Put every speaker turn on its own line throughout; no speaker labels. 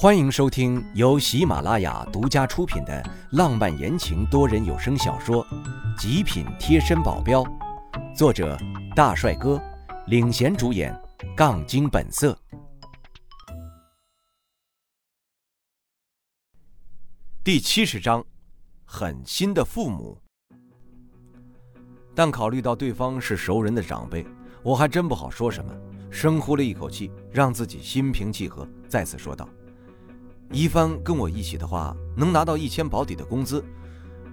欢迎收听由喜马拉雅独家出品的浪漫言情多人有声小说《极品贴身保镖》，作者大帅哥领衔主演，杠精本色。第七十章，狠心的父母。但考虑到对方是熟人的长辈，我还真不好说什么。深呼了一口气，让自己心平气和，再次说道。一帆跟我一起的话，能拿到一千保底的工资。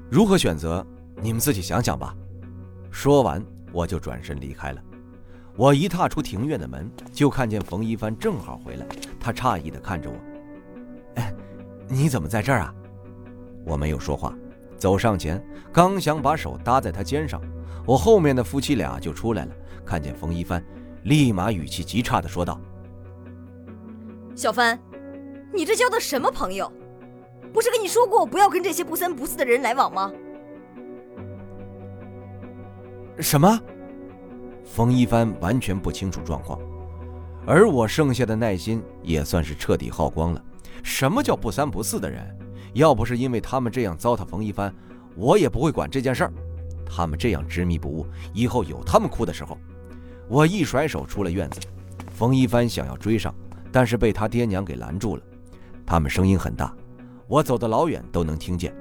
如何选择，你们自己想想吧。说完，我就转身离开了。我一踏出庭院的门，就看见冯一帆正好回来。他诧异地看着我：“哎，你怎么在这儿啊？”我没有说话，走上前，刚想把手搭在他肩上，我后面的夫妻俩就出来了。看见冯一帆，立马语气极差地说道：“
小帆。”你这交的什么朋友？不是跟你说过不要跟这些不三不四的人来往吗？
什么？冯一帆完全不清楚状况，而我剩下的耐心也算是彻底耗光了。什么叫不三不四的人？要不是因为他们这样糟蹋冯一帆，我也不会管这件事儿。他们这样执迷不悟，以后有他们哭的时候。我一甩手出了院子，冯一帆想要追上，但是被他爹娘给拦住了。他们声音很大，我走得老远都能听见。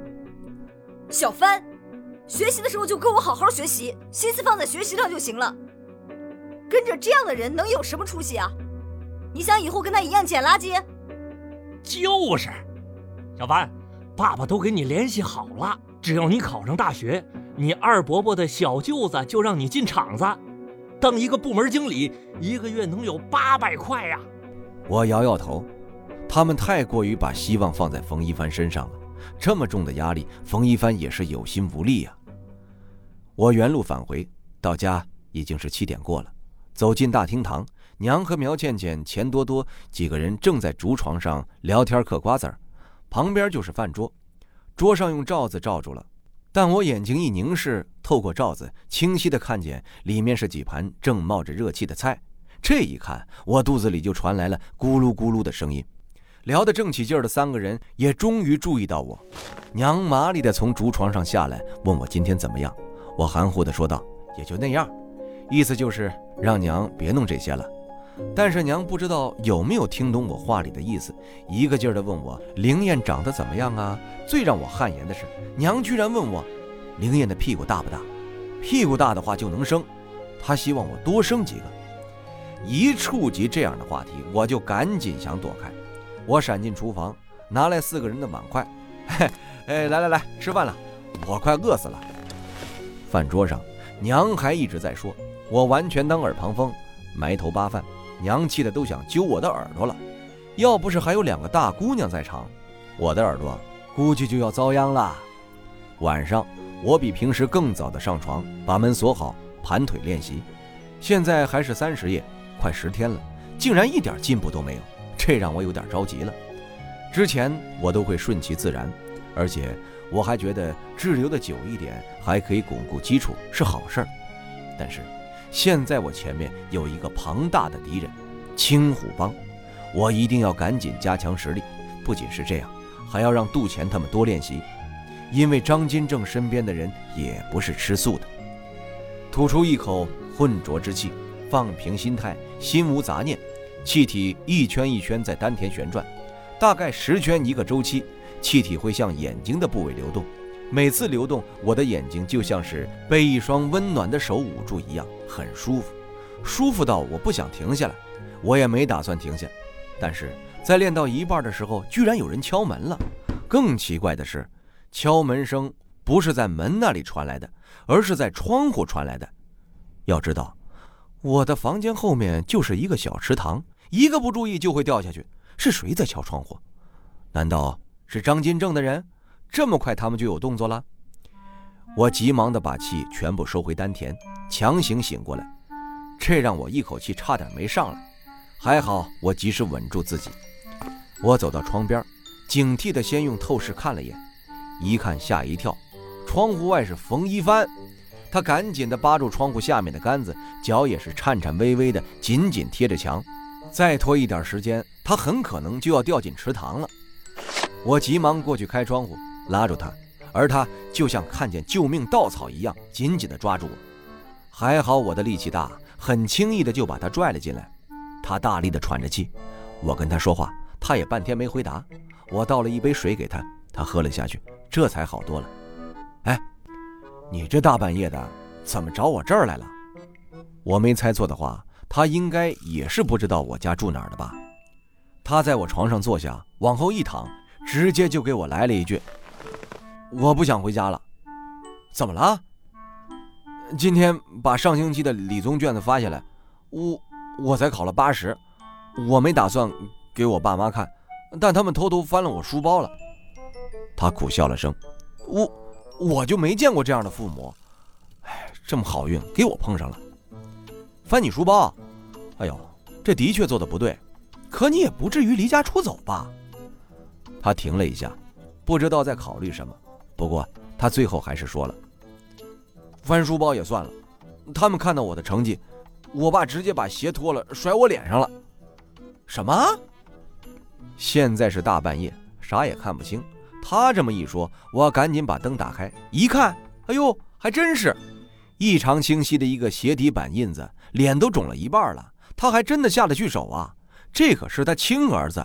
小帆，学习的时候就跟我好好学习，心思放在学习上就行了。跟着这样的人能有什么出息啊？你想以后跟他一样捡垃圾？
就是，小帆，爸爸都给你联系好了，只要你考上大学，你二伯伯的小舅子就让你进厂子，当一个部门经理，一个月能有八百块呀。
我摇摇头。他们太过于把希望放在冯一帆身上了，这么重的压力，冯一帆也是有心无力呀。我原路返回，到家已经是七点过了。走进大厅堂，娘和苗倩倩、钱多多几个人正在竹床上聊天嗑瓜子儿，旁边就是饭桌，桌上用罩子罩住了。但我眼睛一凝视，透过罩子，清晰的看见里面是几盘正冒着热气的菜。这一看，我肚子里就传来了咕噜咕噜的声音。聊得正起劲儿的三个人也终于注意到我，娘麻利地从竹床上下来，问我今天怎么样。我含糊地说道：“也就那样。”意思就是让娘别弄这些了。但是娘不知道有没有听懂我话里的意思，一个劲儿地问我灵燕长得怎么样啊。最让我汗颜的是，娘居然问我灵燕的屁股大不大？屁股大的话就能生，她希望我多生几个。一触及这样的话题，我就赶紧想躲开。我闪进厨房，拿来四个人的碗筷，嘿，哎，来来来，吃饭了，我快饿死了。饭桌上，娘还一直在说，我完全当耳旁风，埋头扒饭。娘气的都想揪我的耳朵了，要不是还有两个大姑娘在场，我的耳朵估计就要遭殃了。晚上，我比平时更早的上床，把门锁好，盘腿练习。现在还是三十夜，快十天了，竟然一点进步都没有。这让我有点着急了。之前我都会顺其自然，而且我还觉得滞留的久一点还可以巩固基础是好事儿。但是现在我前面有一个庞大的敌人——青虎帮，我一定要赶紧加强实力。不仅是这样，还要让杜钱他们多练习，因为张金正身边的人也不是吃素的。吐出一口浑浊之气，放平心态，心无杂念。气体一圈一圈在丹田旋转，大概十圈一个周期，气体会向眼睛的部位流动。每次流动，我的眼睛就像是被一双温暖的手捂住一样，很舒服，舒服到我不想停下来。我也没打算停下，但是在练到一半的时候，居然有人敲门了。更奇怪的是，敲门声不是在门那里传来的，而是在窗户传来的。要知道，我的房间后面就是一个小池塘。一个不注意就会掉下去。是谁在敲窗户？难道是张金正的人？这么快他们就有动作了？我急忙的把气全部收回丹田，强行醒过来，这让我一口气差点没上来。还好我及时稳住自己。我走到窗边，警惕的先用透视看了眼，一看吓一跳，窗户外是冯一帆，他赶紧的扒住窗户下面的杆子，脚也是颤颤巍巍的，紧紧贴着墙。再拖一点时间，他很可能就要掉进池塘了。我急忙过去开窗户，拉住他，而他就像看见救命稻草一样，紧紧地抓住我。还好我的力气大，很轻易的就把他拽了进来。他大力的喘着气，我跟他说话，他也半天没回答。我倒了一杯水给他，他喝了下去，这才好多了。哎，你这大半夜的，怎么找我这儿来了？我没猜错的话，他应该也是不知道我家住哪儿的吧？他在我床上坐下，往后一躺，直接就给我来了一句：“我不想回家了。”怎么了？今天把上星期的理综卷子发下来，我我才考了八十，我没打算给我爸妈看，但他们偷偷翻了我书包了。他苦笑了声：“我我就没见过这样的父母，哎，这么好运给我碰上了。”翻你书包，哎呦，这的确做的不对，可你也不至于离家出走吧？他停了一下，不知道在考虑什么。不过他最后还是说了：“翻书包也算了，他们看到我的成绩，我爸直接把鞋脱了甩我脸上了。”什么？现在是大半夜，啥也看不清。他这么一说，我赶紧把灯打开，一看，哎呦，还真是。异常清晰的一个鞋底板印子，脸都肿了一半了，他还真的下得去手啊！这可是他亲儿子，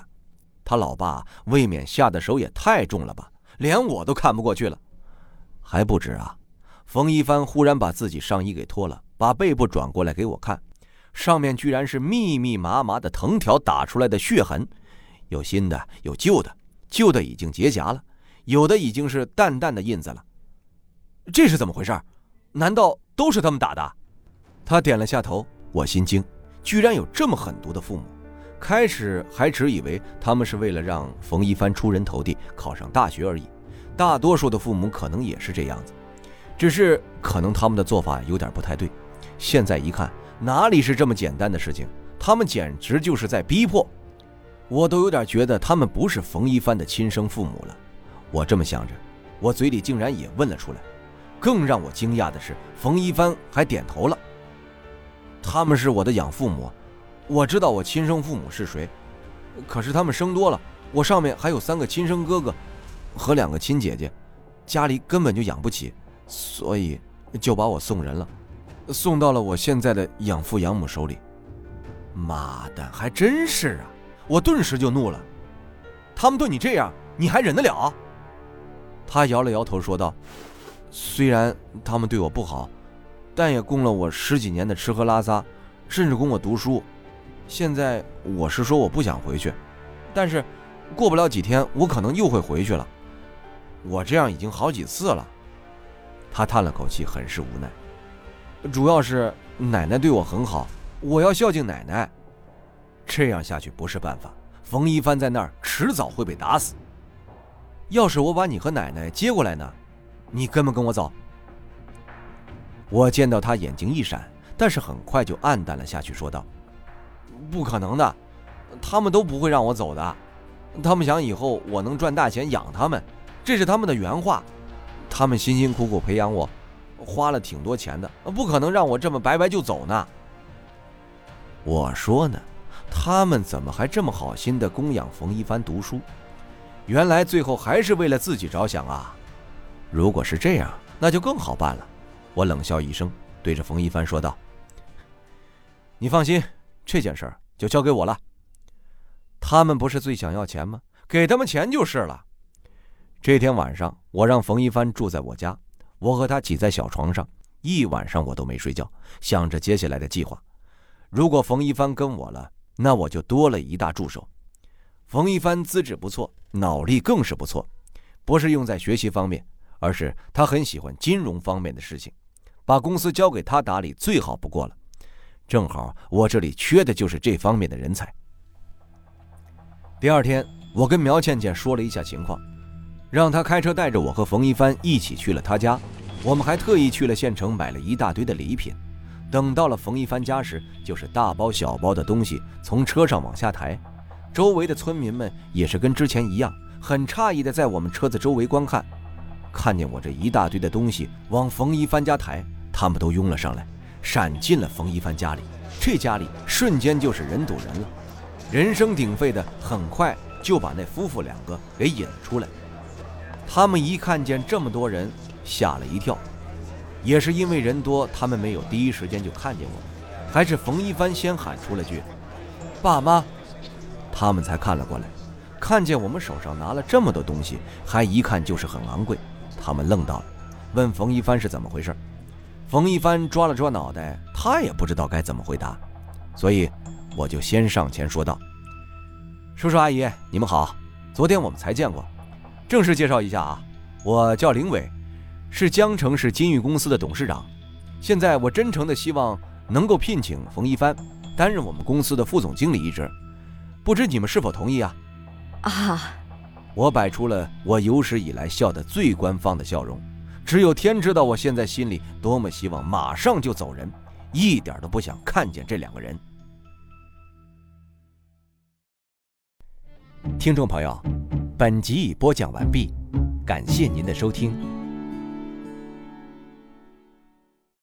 他老爸未免下的手也太重了吧，连我都看不过去了。还不止啊，冯一帆忽然把自己上衣给脱了，把背部转过来给我看，上面居然是密密麻麻的藤条打出来的血痕，有新的，有旧的，旧的已经结痂了，有的已经是淡淡的印子了。这是怎么回事？难道都是他们打的？他点了下头。我心惊，居然有这么狠毒的父母。开始还只以为他们是为了让冯一帆出人头地、考上大学而已。大多数的父母可能也是这样子，只是可能他们的做法有点不太对。现在一看，哪里是这么简单的事情？他们简直就是在逼迫。我都有点觉得他们不是冯一帆的亲生父母了。我这么想着，我嘴里竟然也问了出来。更让我惊讶的是，冯一帆还点头了。他们是我的养父母，我知道我亲生父母是谁，可是他们生多了，我上面还有三个亲生哥哥和两个亲姐姐，家里根本就养不起，所以就把我送人了，送到了我现在的养父养母手里。妈的，还真是啊！我顿时就怒了。他们对你这样，你还忍得了？他摇了摇头说道。虽然他们对我不好，但也供了我十几年的吃喝拉撒，甚至供我读书。现在我是说我不想回去，但是过不了几天我可能又会回去了。我这样已经好几次了。他叹了口气，很是无奈。主要是奶奶对我很好，我要孝敬奶奶。这样下去不是办法。冯一帆在那儿迟早会被打死。要是我把你和奶奶接过来呢？你跟不跟我走？我见到他眼睛一闪，但是很快就暗淡了下去，说道：“不可能的，他们都不会让我走的。他们想以后我能赚大钱养他们，这是他们的原话。他们辛辛苦苦培养我，花了挺多钱的，不可能让我这么白白就走呢。”我说呢，他们怎么还这么好心的供养冯一帆读书？原来最后还是为了自己着想啊！如果是这样，那就更好办了。我冷笑一声，对着冯一帆说道：“你放心，这件事儿就交给我了。他们不是最想要钱吗？给他们钱就是了。”这天晚上，我让冯一帆住在我家，我和他挤在小床上，一晚上我都没睡觉，想着接下来的计划。如果冯一帆跟我了，那我就多了一大助手。冯一帆资质不错，脑力更是不错，不是用在学习方面。而是他很喜欢金融方面的事情，把公司交给他打理最好不过了。正好我这里缺的就是这方面的人才。第二天，我跟苗倩倩说了一下情况，让她开车带着我和冯一帆一起去了他家。我们还特意去了县城买了一大堆的礼品。等到了冯一帆家时，就是大包小包的东西从车上往下抬。周围的村民们也是跟之前一样，很诧异的在我们车子周围观看。看见我这一大堆的东西往冯一帆家抬，他们都拥了上来，闪进了冯一帆家里。这家里瞬间就是人堵人了。人声鼎沸的，很快就把那夫妇两个给引了出来。他们一看见这么多人，吓了一跳。也是因为人多，他们没有第一时间就看见我，还是冯一帆先喊出了句：“爸妈。”他们才看了过来，看见我们手上拿了这么多东西，还一看就是很昂贵，他们愣到了，问冯一帆是怎么回事。冯一帆抓了抓脑袋，他也不知道该怎么回答，所以。我就先上前说道：“叔叔阿姨，你们好，昨天我们才见过。正式介绍一下啊，我叫林伟，是江城市金域公司的董事长。现在我真诚的希望能够聘请冯一帆担任我们公司的副总经理一职，不知你们是否同意啊？”
啊！
我摆出了我有史以来笑得最官方的笑容，只有天知道我现在心里多么希望马上就走人，一点都不想看见这两个人。听众朋友，本集已播讲完毕，感谢您的收听。